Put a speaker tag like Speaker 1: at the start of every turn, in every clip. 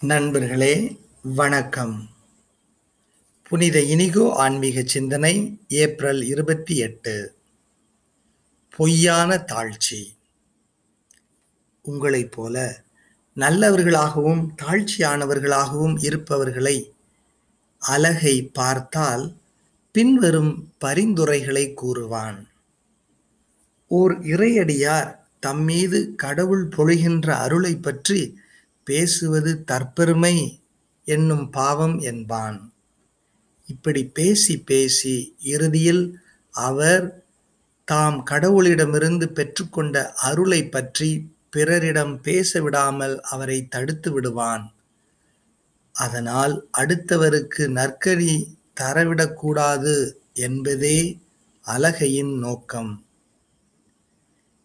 Speaker 1: நண்பர்களே வணக்கம். புனித இனிகோ ஆன்மீக சிந்தனை ஏப்ரல் இருபத்தி எட்டு. பொய்யான தாழ்ச்சி. உங்களைப் போல நல்லவர்களாகவும் தாழ்ச்சியானவர்களாகவும் இருப்பவர்களை அழகை பார்த்தால் பின்வரும் பரிந்துரைகளை கூறுவான். ஓர் இறையடியார் தம்மீது கடவுள் பொழிகின்ற அருளை பற்றி பேசுவது தற்பெருமை என்னும் பாவம் என்பான். இப்படி பேசி பேசி இறுதியில் அவர் தாம் கடவுளிடமிருந்து பெற்றுக்கொண்ட அருளை பற்றி பிறரிடம் பேச விடாமல் அவரை தடுத்து விடுவான். அதனால் அடுத்தவருக்கு நற்கதி தரவிடக்கூடாது என்பதே அலகையின் நோக்கம்.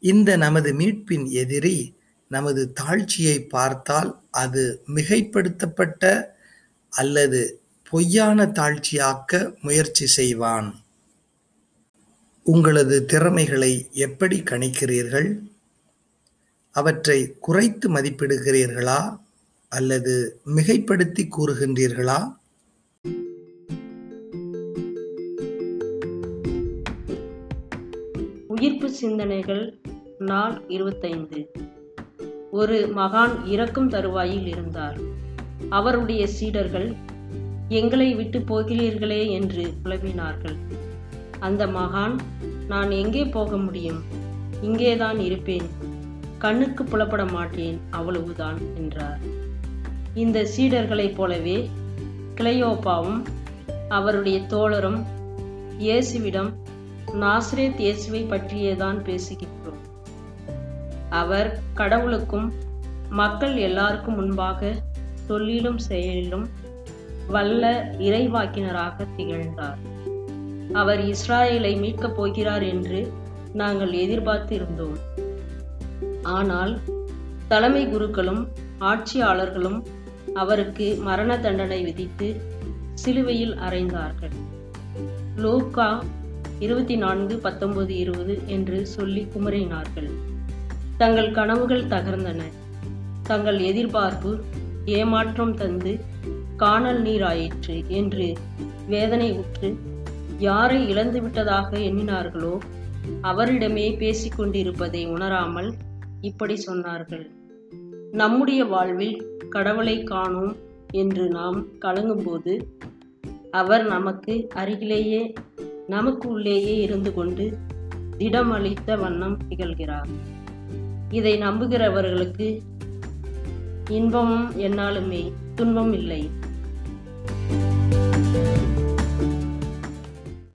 Speaker 1: இந்த நமது மீட்பின் எதிரி நமது தாழ்ச்சியை பார்த்தால் அது மிகைப்படுத்தப்பட்ட அல்லது பொய்யான தாழ்ச்சியாக்க முயற்சி செய்வான். உங்களது திறமைகளை எப்படி கணிக்கிறீர்கள்? அவற்றை குறைத்து மதிப்பிடுகிறீர்களா? அல்லது மிகைப்படுத்தி கூறுகின்றீர்களா?
Speaker 2: உயிர்ப்பு சிந்தனைகள் நாள் இருபத்தைந்து. ஒரு மகான் இறக்கும் தருவாயில் இருந்தார். அவருடைய சீடர்கள் எங்களை விட்டு போகிறீர்களே என்று புலவினார்கள் அந்த மகான் நான் எங்கே போக முடியும்? இங்கேதான் இருப்பேன். கண்ணுக்கு புலப்பட மாட்டேன் அவ்வளவுதான் என்றார். இந்த சீடர்களைப் போலவே கிளையோப்பாவும் அவருடைய தோழரும் இயேசுவிடம் நாஸ்ரேத் இயேசுவை பற்றியேதான் பேசுகின்றோம். அவர் கடவுளுக்கும் மக்கள் எல்லாருக்கும் முன்பாக சொல்லிலும் செயலிலும் வல்ல இறைவாக்கினராக திகழ்ந்தார். அவர் இஸ்ராயலை மீட்கப் போகிறார் என்று நாங்கள் எதிர்பார்த்து இருந்தோம் ஆனால் தலைமை குருக்களும் ஆட்சியாளர்களும் அவருக்கு மரண தண்டனை விதித்து சிலுவையில் அறைந்தார்கள். லோகா இருபத்தி நான்கு பத்தொன்பது இருபது என்று சொல்லி குமரினார்கள். தங்கள் கனவுகள் தகர்ந்தன. தங்கள் எதிர்பார்ப்பு ஏமாற்றம் தந்து காணல் நீராயிற்று என்று வேதனை உற்று யாரை இழந்து விட்டதாக எண்ணினார்களோ அவரிடமே பேசிக்கொண்டிருப்பதை உணராமல் இப்படி சொன்னார்கள். நம்முடைய வாழ்வில் கடவுளை காணோம் என்று நாம் கலங்கும்போது அவர் நமக்கு அருகிலேயே நமக்கு உள்ளேயே இருந்து கொண்டு திடமளித்த வண்ணம் திகழ்கிறார். இதை நம்புகிறவர்களுக்கு இன்பமும் என்னாலுமே துன்பம் இல்லை.